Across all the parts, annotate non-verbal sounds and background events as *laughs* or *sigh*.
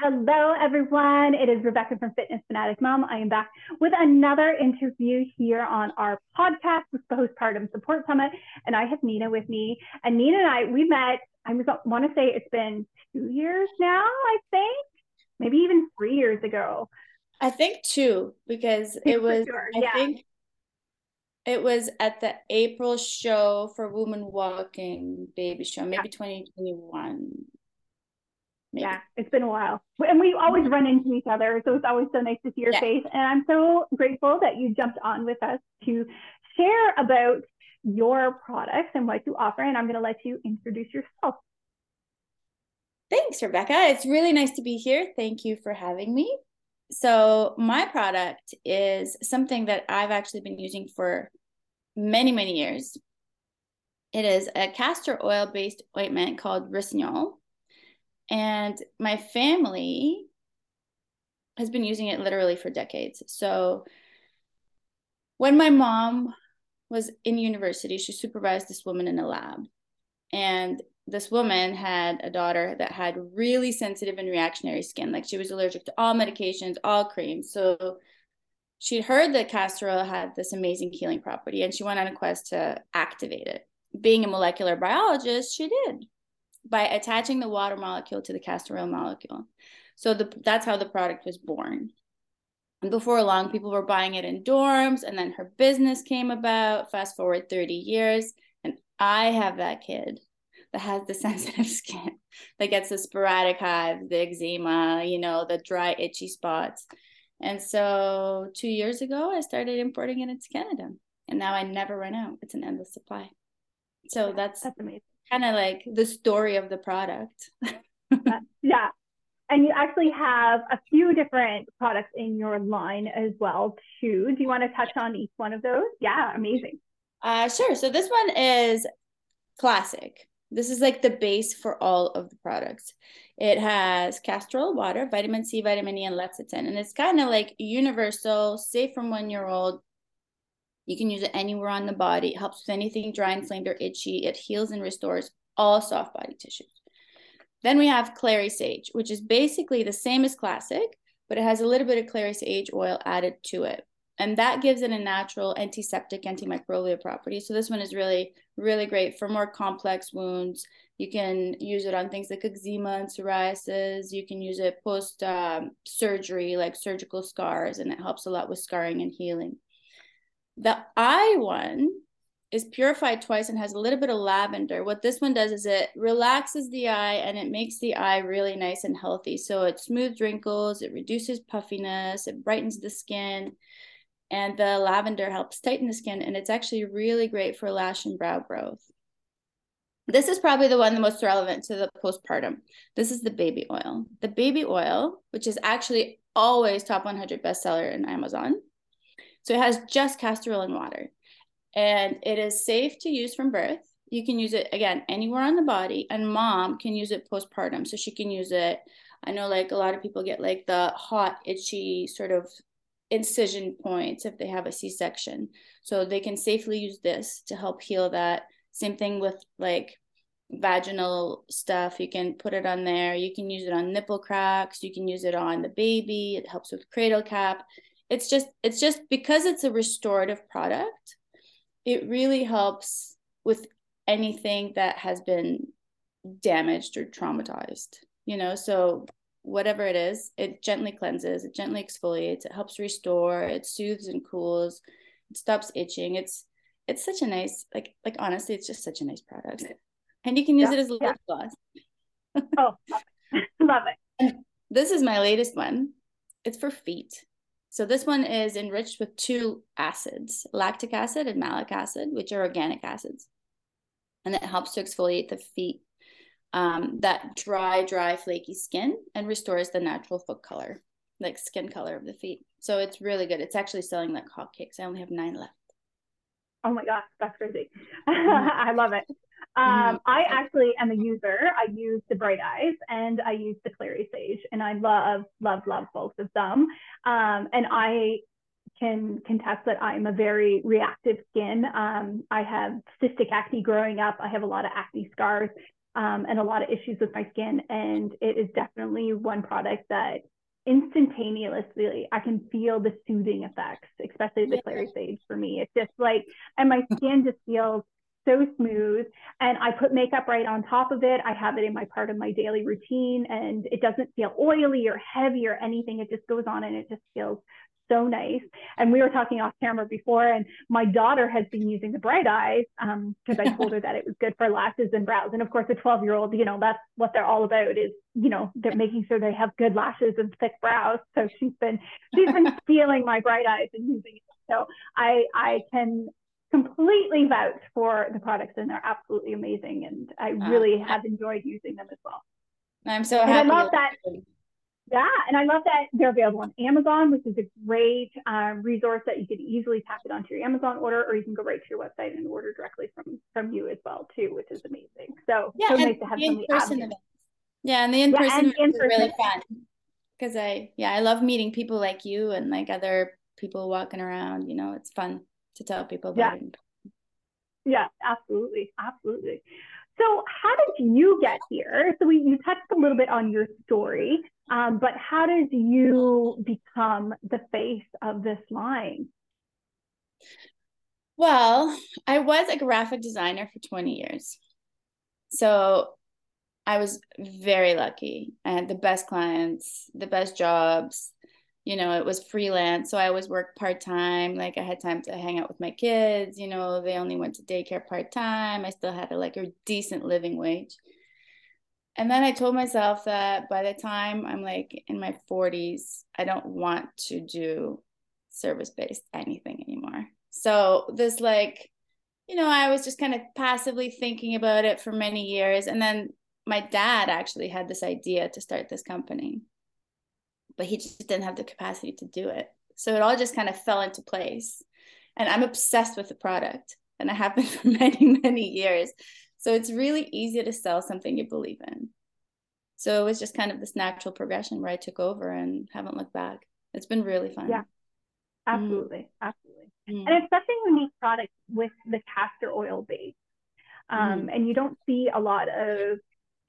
Hello, everyone. It is Rebecca from Fitness Fanatic Mom. I am back with another interview here on our podcast, the Postpartum Support Summit. And I have Nina with me. And Nina and I, we met, I want to say it's been two years now, I think, maybe even three years ago. I think two, because it was, sure. I yeah. think it was at the April show for Women Walking Baby Show, maybe yeah. 2021. Maybe. Yeah, it's been a while. And we always run into each other. So it's always so nice to see your yeah. face. And I'm so grateful that you jumped on with us to share about your products and what you offer. And I'm going to let you introduce yourself. Thanks, Rebecca. It's really nice to be here. Thank you for having me. So, my product is something that I've actually been using for many, many years. It is a castor oil based ointment called Riciniol. And my family has been using it literally for decades. So when my mom was in university, she supervised this woman in a lab. And this woman had a daughter that had really sensitive and reactionary skin. Like she was allergic to all medications, all creams. So she'd heard that castor oil had this amazing healing property and she went on a quest to activate it. Being a molecular biologist, she did by attaching the water molecule to the castor oil molecule. So the, that's how the product was born. And before long, people were buying it in dorms, and then her business came about. Fast forward 30 years, and I have that kid that has the *laughs* sensitive skin that gets the sporadic hives, the eczema, you know, the dry, itchy spots. And so two years ago, I started importing it into Canada, and now I never run out. It's an endless supply. So that's, that's amazing kind of like the story of the product. *laughs* yeah. And you actually have a few different products in your line as well, too. Do you want to touch on each one of those? Yeah, amazing. Uh, sure. So this one is classic. This is like the base for all of the products. It has castor oil water, vitamin C, vitamin E, and lecithin. And it's kind of like universal, safe from one year old, you can use it anywhere on the body. It helps with anything dry, inflamed, or itchy. It heals and restores all soft body tissues. Then we have clary sage, which is basically the same as classic, but it has a little bit of clary sage oil added to it. And that gives it a natural antiseptic, antimicrobial property. So this one is really, really great for more complex wounds. You can use it on things like eczema and psoriasis. You can use it post um, surgery, like surgical scars, and it helps a lot with scarring and healing. The eye one is purified twice and has a little bit of lavender. What this one does is it relaxes the eye and it makes the eye really nice and healthy. So it smooths wrinkles, it reduces puffiness, it brightens the skin, and the lavender helps tighten the skin. And it's actually really great for lash and brow growth. This is probably the one the most relevant to the postpartum. This is the baby oil. The baby oil, which is actually always top 100 bestseller in Amazon so it has just castor oil and water. And it is safe to use from birth. You can use it again anywhere on the body, and mom can use it postpartum. So she can use it. I know like a lot of people get like the hot, itchy sort of incision points if they have a C section. So they can safely use this to help heal that. Same thing with like vaginal stuff. You can put it on there. You can use it on nipple cracks. You can use it on the baby. It helps with cradle cap it's just it's just because it's a restorative product it really helps with anything that has been damaged or traumatized you know? So whatever it is it gently cleanses it gently exfoliates it helps restore it soothes and cools it stops itching. It's it's such a nice like like honestly it's just such a nice product. And you can use yeah, it as a lip yeah. gloss. Oh love it, *laughs* love it. This is my latest one. It's for feet so this one is enriched with two acids, lactic acid and malic acid, which are organic acids. And it helps to exfoliate the feet, um, that dry, dry, flaky skin and restores the natural foot color, like skin color of the feet. So it's really good. It's actually selling like hotcakes. I only have nine left. Oh my gosh, that's crazy. *laughs* I love it. Um, mm-hmm. I actually am a user. I use the Bright Eyes and I use the Clary Sage, and I love, love, love both of them. Um, and I can contest that I'm a very reactive skin. Um, I have cystic acne growing up. I have a lot of acne scars. um, and a lot of issues with my skin. And it is definitely one product that instantaneously I can feel the soothing effects, especially the clary sage for me. It's just like, and my skin just feels so smooth and I put makeup right on top of it. I have it in my part of my daily routine and it doesn't feel oily or heavy or anything. It just goes on and it just feels so nice. And we were talking off camera before, and my daughter has been using the Bright Eyes because um, I told her that it was good for lashes and brows. And of course, a 12 year old, you know, that's what they're all about is, you know, they're making sure they have good lashes and thick brows. So she's been she's been *laughs* stealing my Bright Eyes and using it. So I I can completely vouch for the products and they're absolutely amazing and I really have enjoyed using them as well. I'm so happy. And I love that yeah, and I love that they're available on Amazon, which is a great uh, resource that you can easily tap it onto your Amazon order, or you can go right to your website and order directly from from you as well too, which is amazing. So yeah, so nice to have some Yeah, and the in person yeah, are really fun because I yeah I love meeting people like you and like other people walking around. You know, it's fun to tell people about yeah. it. Yeah, absolutely, absolutely. So, how did you get here? So, we you touched a little bit on your story, um, but how did you become the face of this line? Well, I was a graphic designer for 20 years. So I was very lucky. I had the best clients, the best jobs. You know, it was freelance. So I always worked part time. Like I had time to hang out with my kids. You know, they only went to daycare part time. I still had a, like a decent living wage and then I told myself that by the time I'm like in my 40s, I don't want to do service based anything anymore. So, this, like, you know, I was just kind of passively thinking about it for many years. And then my dad actually had this idea to start this company, but he just didn't have the capacity to do it. So, it all just kind of fell into place. And I'm obsessed with the product, and I have been *laughs* for many, many years. So it's really easy to sell something you believe in. So it was just kind of this natural progression where I took over and haven't looked back. It's been really fun. Yeah, absolutely, mm. absolutely. Mm. And it's such a unique product with the castor oil base. Um, mm. And you don't see a lot of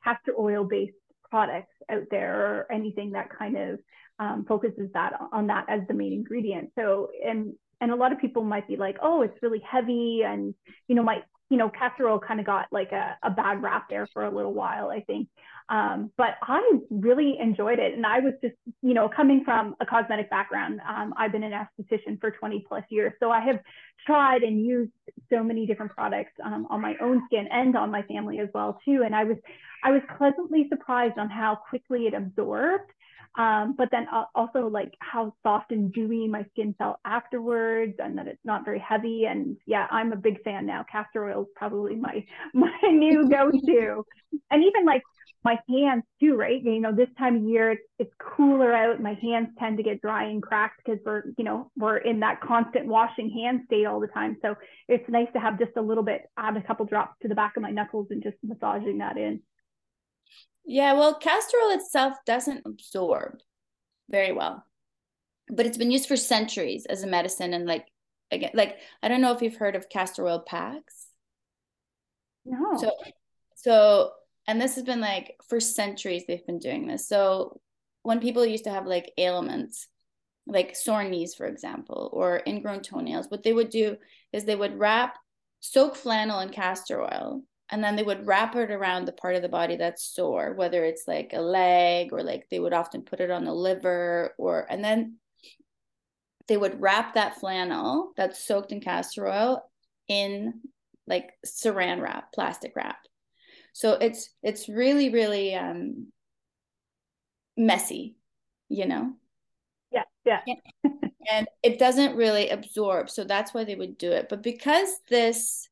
castor oil based products out there or anything that kind of um, focuses that on that as the main ingredient. So, and and a lot of people might be like, oh, it's really heavy, and you know, might you know, castor oil kind of got like a, a bad rap there for a little while, I think. Um, but I really enjoyed it. And I was just, you know, coming from a cosmetic background, um, I've been an esthetician for 20 plus years. So I have tried and used so many different products um, on my own skin and on my family as well, too. And I was, I was pleasantly surprised on how quickly it absorbed um, but then also like how soft and dewy my skin felt afterwards and that it's not very heavy. And yeah, I'm a big fan now. Castor oil is probably my, *laughs* my new go-to. and even like my hands too, right? You know, this time of year it's, it's cooler out. My hands tend to get dry and cracked because we're, you know, we're in that constant washing hand state all the time. So it's nice to have just a little bit, add a couple drops to the back of my knuckles and just massaging that in. Yeah, well, castor oil itself doesn't absorb very well, but it's been used for centuries as a medicine. And like, again, like I don't know if you've heard of castor oil packs. No. So, so, and this has been like for centuries they've been doing this. So, when people used to have like ailments, like sore knees, for example, or ingrown toenails, what they would do is they would wrap soak flannel in castor oil and then they would wrap it around the part of the body that's sore whether it's like a leg or like they would often put it on the liver or and then they would wrap that flannel that's soaked in castor oil in like saran wrap plastic wrap. So it's it's really really um messy you know? Yeah yeah. And it doesn't really absorb so that's why they would do it. But because this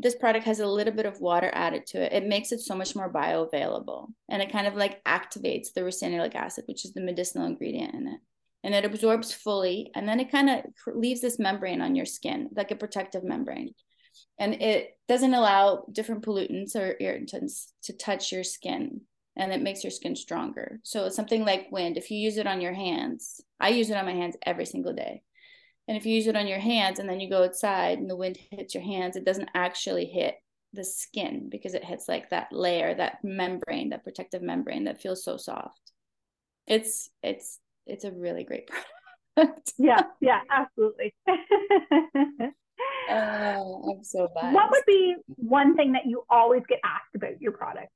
this product has a little bit of water added to it, it makes it so much more bioavailable and it kind of like activates the ricinoleic acid, which is the medicinal ingredient in it. And it absorbs fully. And then it kind of leaves this membrane on your skin, like a protective membrane. And it doesn't allow different pollutants or irritants to touch your skin. And it makes your skin stronger. So it's something like wind. If you use it on your hands, I use it on my hands every single day and if you use it on your hands and then you go outside and the wind hits your hands, it doesn't actually hit the skin because it hits like that layer, that membrane, that protective membrane that feels so soft. It's it's it's a really great *laughs* product. yeah, yeah, absolutely. *laughs* oh, I'm so bad. What would be one thing that you always get asked about your product?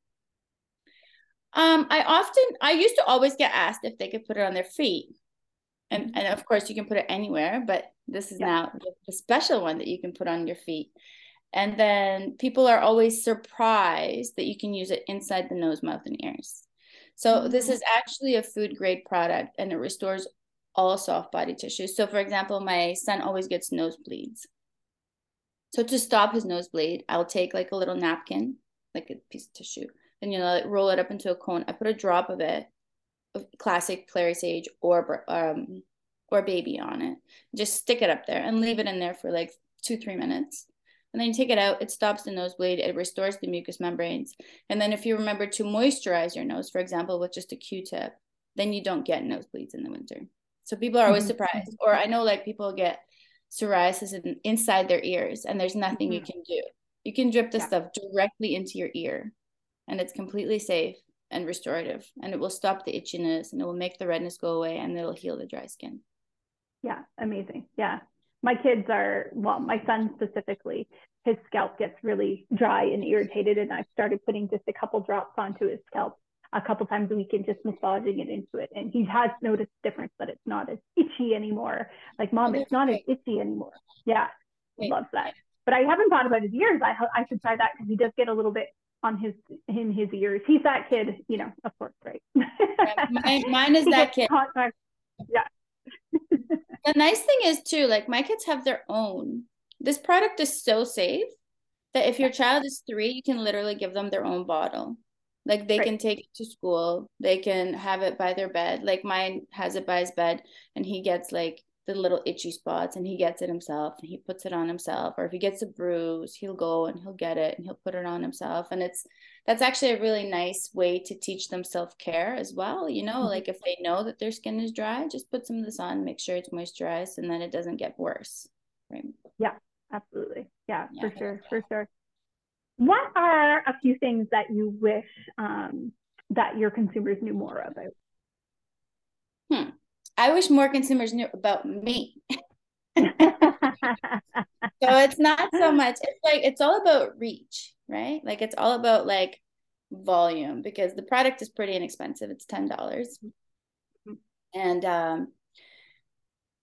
Um, I often I used to always get asked if they could put it on their feet. And mm-hmm. and of course you can put it anywhere, but this is yeah. now the special one that you can put on your feet. And then people are always surprised that you can use it inside the nose, mouth, and ears. So mm-hmm. this is actually a food grade product and it restores all soft body tissues. So for example, my son always gets nosebleeds. So to stop his nosebleed, I'll take like a little napkin, like a piece of tissue, and you know, like roll it up into a cone. I put a drop of it, classic clary sage or um or baby on it. Just stick it up there and leave it in there for like two, three minutes. And then you take it out, it stops the nosebleed, it restores the mucous membranes. And then if you remember to moisturize your nose, for example, with just a Q-tip, then you don't get nosebleeds in the winter. So people are always mm-hmm. surprised. Or I know like people get psoriasis in, inside their ears and there's nothing mm-hmm. you can do. You can drip the yeah. stuff directly into your ear and it's completely safe and restorative and it will stop the itchiness and it will make the redness go away and it'll heal the dry skin. Yeah, amazing. Yeah. My kids are, well, my son specifically, his scalp gets really dry and irritated. And I've started putting just a couple drops onto his scalp a couple times a week and just massaging it into it. And he has noticed difference, but it's not as itchy anymore. Like, mom, it's not as itchy anymore. Yeah, he loves that. But I haven't thought about his ears. I, I should try that because he does get a little bit on his in his ears. He's that kid, you know, of course, right? yeah, mine, mine is *laughs* that kid. Yeah the nice thing is too, like my kids have their own. This product is so safe that if your child is three, you can literally give them their own bottle. Like they right. can take it to school, they can have it by their bed. Like mine has it by his bed, and he gets like the little itchy spots and he gets it himself and he puts it on himself or if he gets a bruise he'll go and he'll get it and he'll put it on himself and it's that's actually a really nice way to teach them self-care as well you know mm-hmm. like if they know that their skin is dry just put some of this on make sure it's moisturized and then it doesn't get worse right? Yeah absolutely. Yeah, yeah. for sure for sure. What are a few things that you wish um, that your consumers knew more about hmm I wish more consumers knew about me. *laughs* so it's not so much, it's like, it's all about reach, right? Like it's all about like volume because the product is pretty inexpensive. It's $10. Mm-hmm. And, um,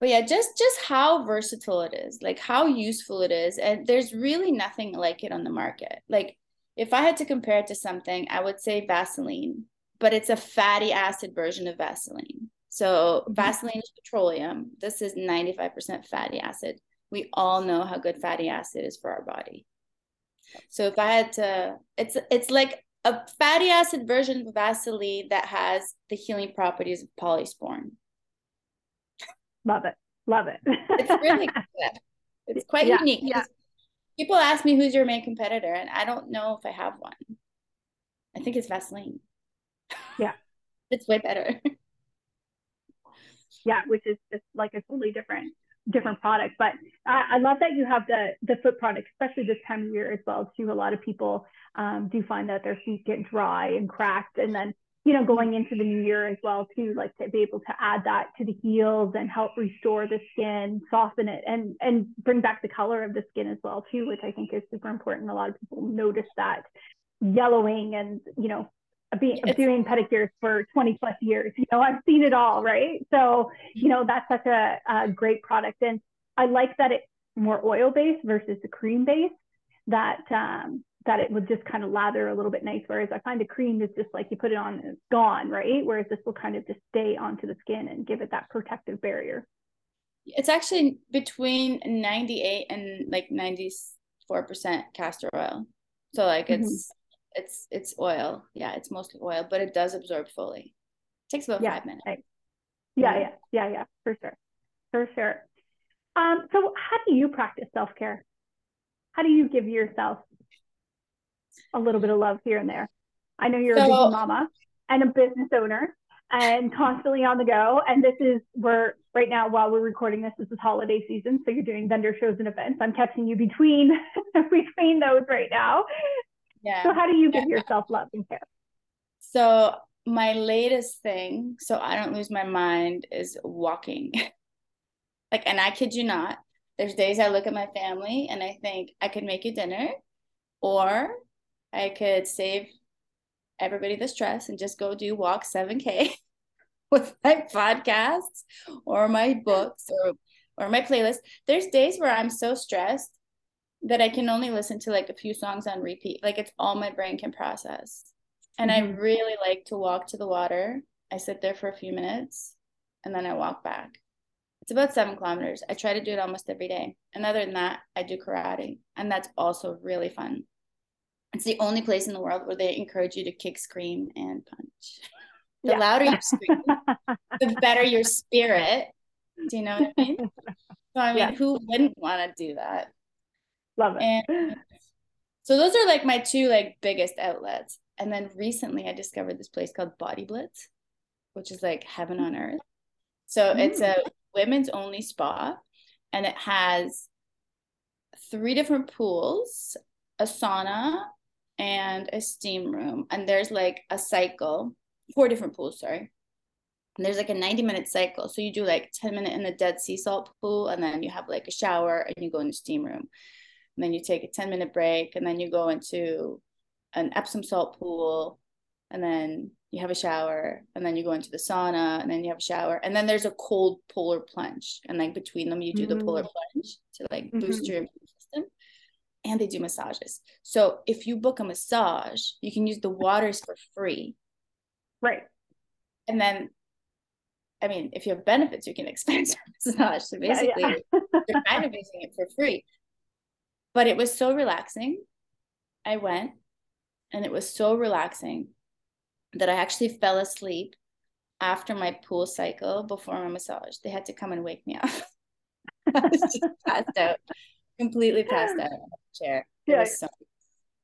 but yeah, just just how versatile it is, like how useful it is, and there's really nothing like it on the market. Like if I had to compare it to something, I would say Vaseline, but it's a fatty acid version of Vaseline. So. Vaseline is petroleum. This is 95% fatty acid. We all know how good fatty acid is for our body. So if I had to, it's it's like a fatty acid version of Vaseline that has the healing properties of polysporin. Love it. Love it. it's really *laughs* good. It's quite yeah, unique. Yeah. People ask me who's your main competitor, and I don't know if I have one. I think it's Vaseline. Yeah. *laughs* it's way better yeah, which is just like a totally different different product. But I, I, love that you have the the foot product, especially this time of year as well. Too, a lot of people um, do find that their feet get dry and cracked, and then you know going into the new year as well too, like to be able to add that to the heels and help restore the skin, soften it, and and bring back the color of the skin as well too, which I think is super important. A lot of people notice that yellowing and you know being yes. doing pedicures for 20 plus years. You know, I've seen it all, right? So, you know, that's such a, a great product. And I like that it's more oil based versus the cream based that um that it would just kind of lather a little bit nice. Whereas I find the cream is just like you put it on and it's gone, right? Whereas this will kind of just stay onto the skin and give it that protective barrier. It's actually between 98 and like 94% castor oil. So like mm-hmm. it's mm-hmm it's it's oil. Yeah, it's mostly oil, but it does absorb fully. It takes about yeah, five minutes. Right. Yeah, yeah, yeah, yeah, for sure, for sure. Um, so how do you practice self care? How do you give yourself a little bit of love here and there? I know you're so, a busy mama and a business owner. and constantly on the go. And this is we're right now while we're recording this, this is holiday season. So you're doing vendor shows and events. I'm catching you between *laughs* between those right now. Yeah. So how do you give yeah. yourself love and care? So my latest thing, so I don't lose my mind, is walking. *laughs* like, and I kid you not, there's days I look at my family and I think I could make you dinner, or I could save everybody the stress and just go do walk 7K *laughs* with my podcasts or my books or or my playlist. There's days where I'm so stressed that I can only listen to like a few songs on repeat. Like it's all my brain can process. And mm-hmm. I really like to walk to the water. I sit there for a few minutes and then I walk back. It's about seven kilometers. I try to do it almost every day. And other than that, I do karate. And that's also really fun. It's the only place in the world where they encourage you to kick, scream, and punch. The yeah. louder you scream, *laughs* the better your spirit. Do you know what I mean? *laughs* So I mean, yeah. who wouldn't want to do that? Love it. And so those are like my two like biggest outlets. And then recently I discovered this place called Body Blitz, which is like heaven on earth. So mm. it's a women's only spa and it has three different pools, a sauna, and a steam room. And there's like a cycle, four different pools, sorry. And there's like a 90 minute cycle. So you do like 10 minute in the dead sea salt pool, and then you have like a shower and you go in the steam room. And then you take a 10 minute break, and then you go into an Epsom salt pool, and then you have a shower, and then you go into the sauna, and then you have a shower, and then there's a cold polar plunge, and like between them you do mm-hmm. the polar mm. plunge to like boost mm-hmm. your immune system and they do massages. So if you book a massage, you can use the waters for free. Right. And then, I mean, if you have benefits, you can *laughs* expense your massage. So basically, yeah, yeah. you're kind of using it for free. But it was so relaxing. I went and it was so relaxing that I actually fell asleep after my pool cycle before my massage. They had to come and wake me up. *laughs* I was just passed out completely passed out in the chair. It yeah. So,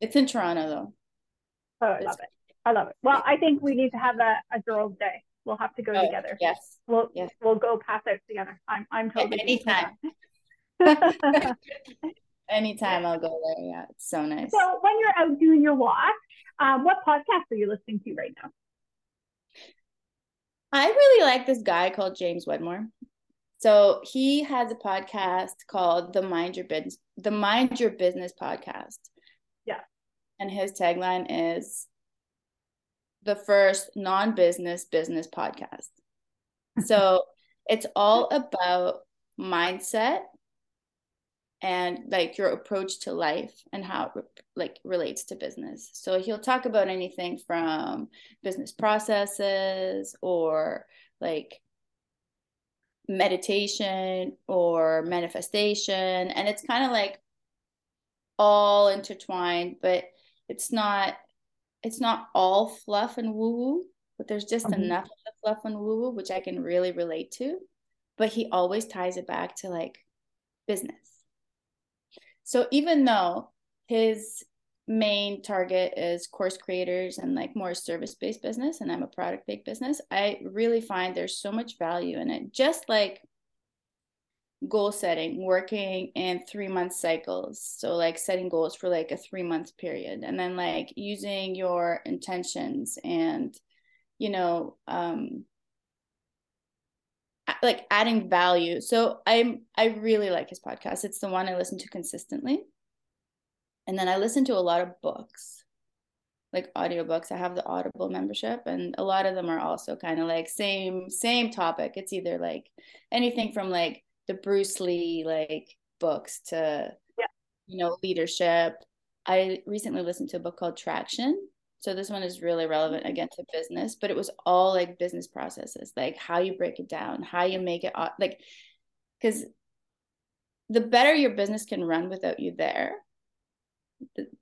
it's in Toronto though. Oh, I love it. I love it. Well, I think we need to have a, a girls' day. We'll have to go oh, together. Yes. We'll yes. we'll go pass out together. I'm I'm totally anytime. *laughs* *laughs* anytime I'll go there. Yeah, it's so nice. So when you're out doing your walk, um, what podcast are you listening to right now? I really like this guy called James Wedmore. So he has a podcast called the Mind Your Business the Mind Your Business podcast. Yeah. And his tagline is the first non-business business podcast. so it's all about mindset and like your approach to life and how it like relates to business. So he'll talk about anything from business processes or like meditation or manifestation and it's kind of like all intertwined but it's not it's not all fluff and woo woo but there's just mm-hmm. enough of the fluff and woo woo which I can really relate to but he always ties it back to like business so even though his main target is course creators and like more service based business and I'm a product based business, I really find there's so much value in it. Just like goal setting, working in three month cycles. So like setting goals for like a three month period and then like using your intentions and you know um like adding value. So I'm I really like his podcast. It's the one I listen to consistently and then I listen to a lot of books, like audiobooks. I have the Audible membership, and a lot of them are also kind of like same same topic. It's either like anything from like the Bruce Lee like books to yeah. you know leadership. I recently listened to a book called Traction. So this one is really relevant mm-hmm. again to business, but it was all like business processes, like how you break it down, how you make it like because the better your business can run without you there,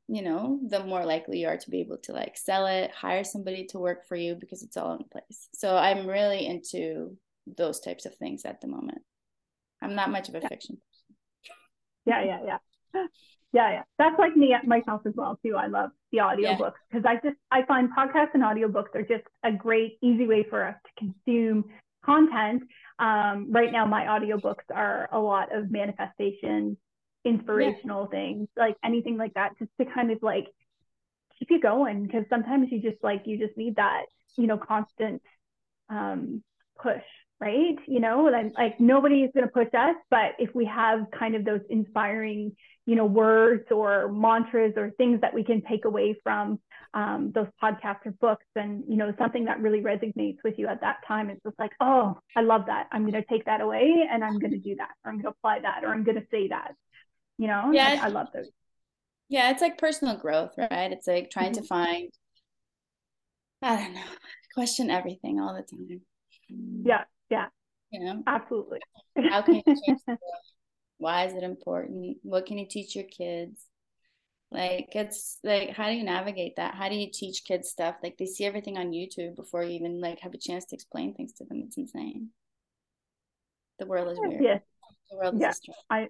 you know the more likely you are to be able to like sell it hire somebody to work for you because it's all in place. So i'm really into those types of things at the moment. I'm not much of a yeah. fiction person. Yeah yeah yeah. *laughs* Yeah yeah. That's like me myself as well too. I love the audiobooks because yeah. I just I find podcasts and audiobooks are just a great easy way for us to consume content. Um, right now my audiobooks are a lot of manifestation, inspirational yeah. things, like anything like that, just to kind of like keep you going because sometimes you just like you just need that, you know, constant um push right? You know, and like nobody is going to push us, but if we have kind of those inspiring, you know, words or mantras or things that we can take away from um, those podcasts or books, and you know, something that really resonates with you at that time, it's just like, oh, I love that. I'm going to take that away, and I'm going to do that, or I'm going to apply that, or I'm going to say that. You know, yeah, like, I love those. Yeah, it's like personal growth, right? It's like trying mm-hmm. to find. I don't know. Question everything all the time. Yeah, yeah. You know? Absolutely. How can you change *laughs* the world? Why is it important? What can you teach your kids? Like it's like how do you navigate that? How do you teach kids stuff? Like they see everything on YouTube before you even like have a chance to explain things to them. It's insane. The world is oh, weird. Yes. The world is yeah. I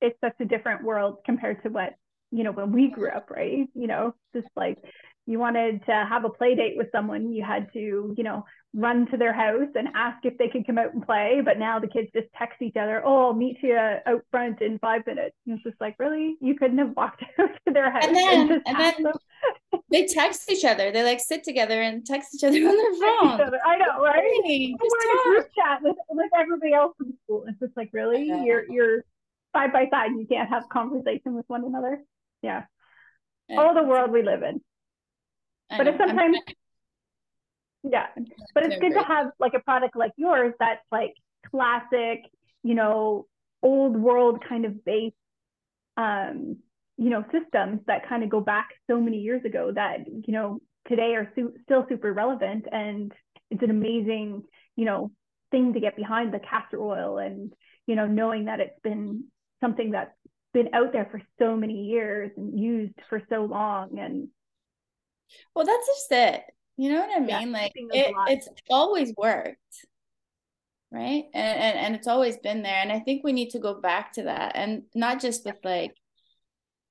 it's such a different world compared to what, you know, when we grew up, right? You know, just like you wanted to have a play date with someone, you had to, you know, run to their house and ask if they could come out and play. But now the kids just text each other, "Oh, I'll meet you out front in five minutes." And it's just like, really, you couldn't have walked *laughs* out to their house and then, and, and then *laughs* they text each other. They like sit together and text each other on their phone. *laughs* I know, right? Hey, We're in a group chat with, with everybody else in school. It's just like, really, you're you're side by side. You can't have conversation with one another. Yeah. yeah. All the world we live in but it's sometimes yeah but it's good great. to have like a product like yours that's like classic you know old world kind of base um you know systems that kind of go back so many years ago that you know today are su- still super relevant and it's an amazing you know thing to get behind the castor oil and you know knowing that it's been something that's been out there for so many years and used for so long and well, that's just it. You know what I mean? Yeah, like it, it's always worked. Right. And, and and it's always been there. And I think we need to go back to that. And not just with like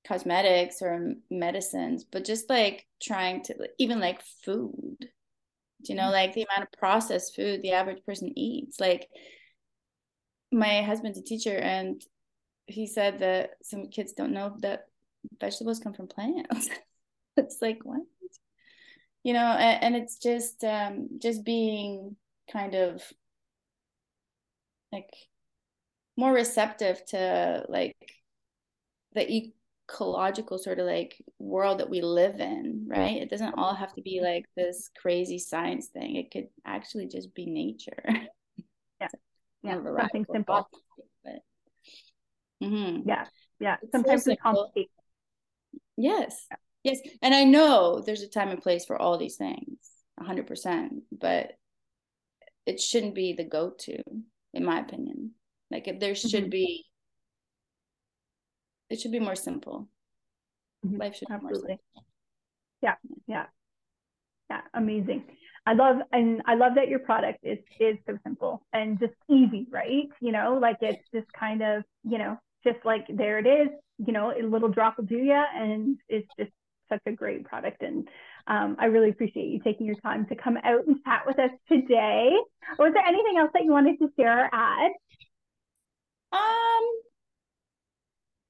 cosmetics or medicines, but just like trying to even like food. You know, mm-hmm. like the amount of processed food the average person eats. Like my husband's a teacher and he said that some kids don't know that vegetables come from plants. *laughs* it's like what? You know and, and it's just um just being kind of like more receptive to like the ecological sort of like world that we live in right? It doesn't all have to be like this crazy science thing. It could actually just be nature. *laughs* Yeah. Yeah. something simple. but, mm-hmm. yeah. Yeah. Sometimes so it's complicated yes. yeah. Yes. And I know there's a time and place for all these things, 100%, but it shouldn't be the go to, in my opinion. Like, if there should mm-hmm. be, it should be more simple. Mm-hmm. Life should Absolutely. Yeah. Yeah. Yeah. Amazing. I love and I love that your product is is so simple and just easy, right? You know, like it's just kind of, you know, just like there it is, you know, a little drop will do you and it's just such a great product. And um, I really appreciate you taking your time to come out and chat with us today. Was there anything else that you wanted to share or add? Um,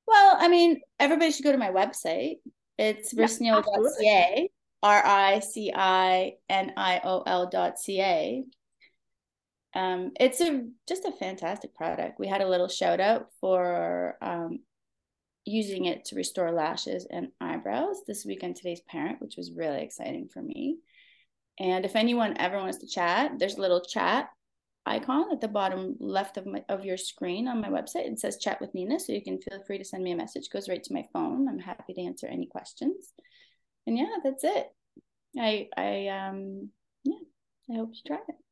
well, I mean, everybody should go to my website. It's riciniol.ca, R I C I N I O L.ca. Um, it's a just a fantastic product. We had a little shout out for um, using it to restore lashes and eyebrows this week on today's parent, which was really exciting for me. And if anyone ever wants to chat, there's a little chat icon at the bottom left of my of your screen on my website. It says chat with Nina. So you can feel free to send me a message. It goes right to my phone. I'm happy to answer any questions. And yeah, that's it. I I um yeah, I hope you try it.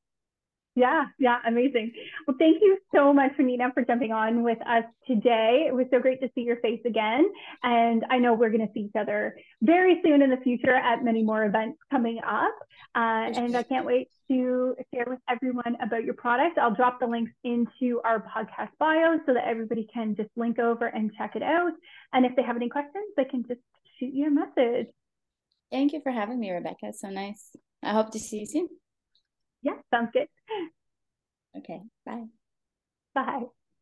Yeah, yeah, amazing. Well, thank you so much, Nina, for jumping on with us today. It was so great to see your face again. And I know we're going to see each other very soon in the future at many more events coming up. Uh, and I can't wait to share with everyone about your product. I'll drop the links into our podcast bio so that everybody can just link over and check it out. And if they have any questions, they can just shoot you a message. Thank you for having me, Rebecca. It's so nice. I hope to see you soon. Yeah, sounds good. Okay, bye. Bye.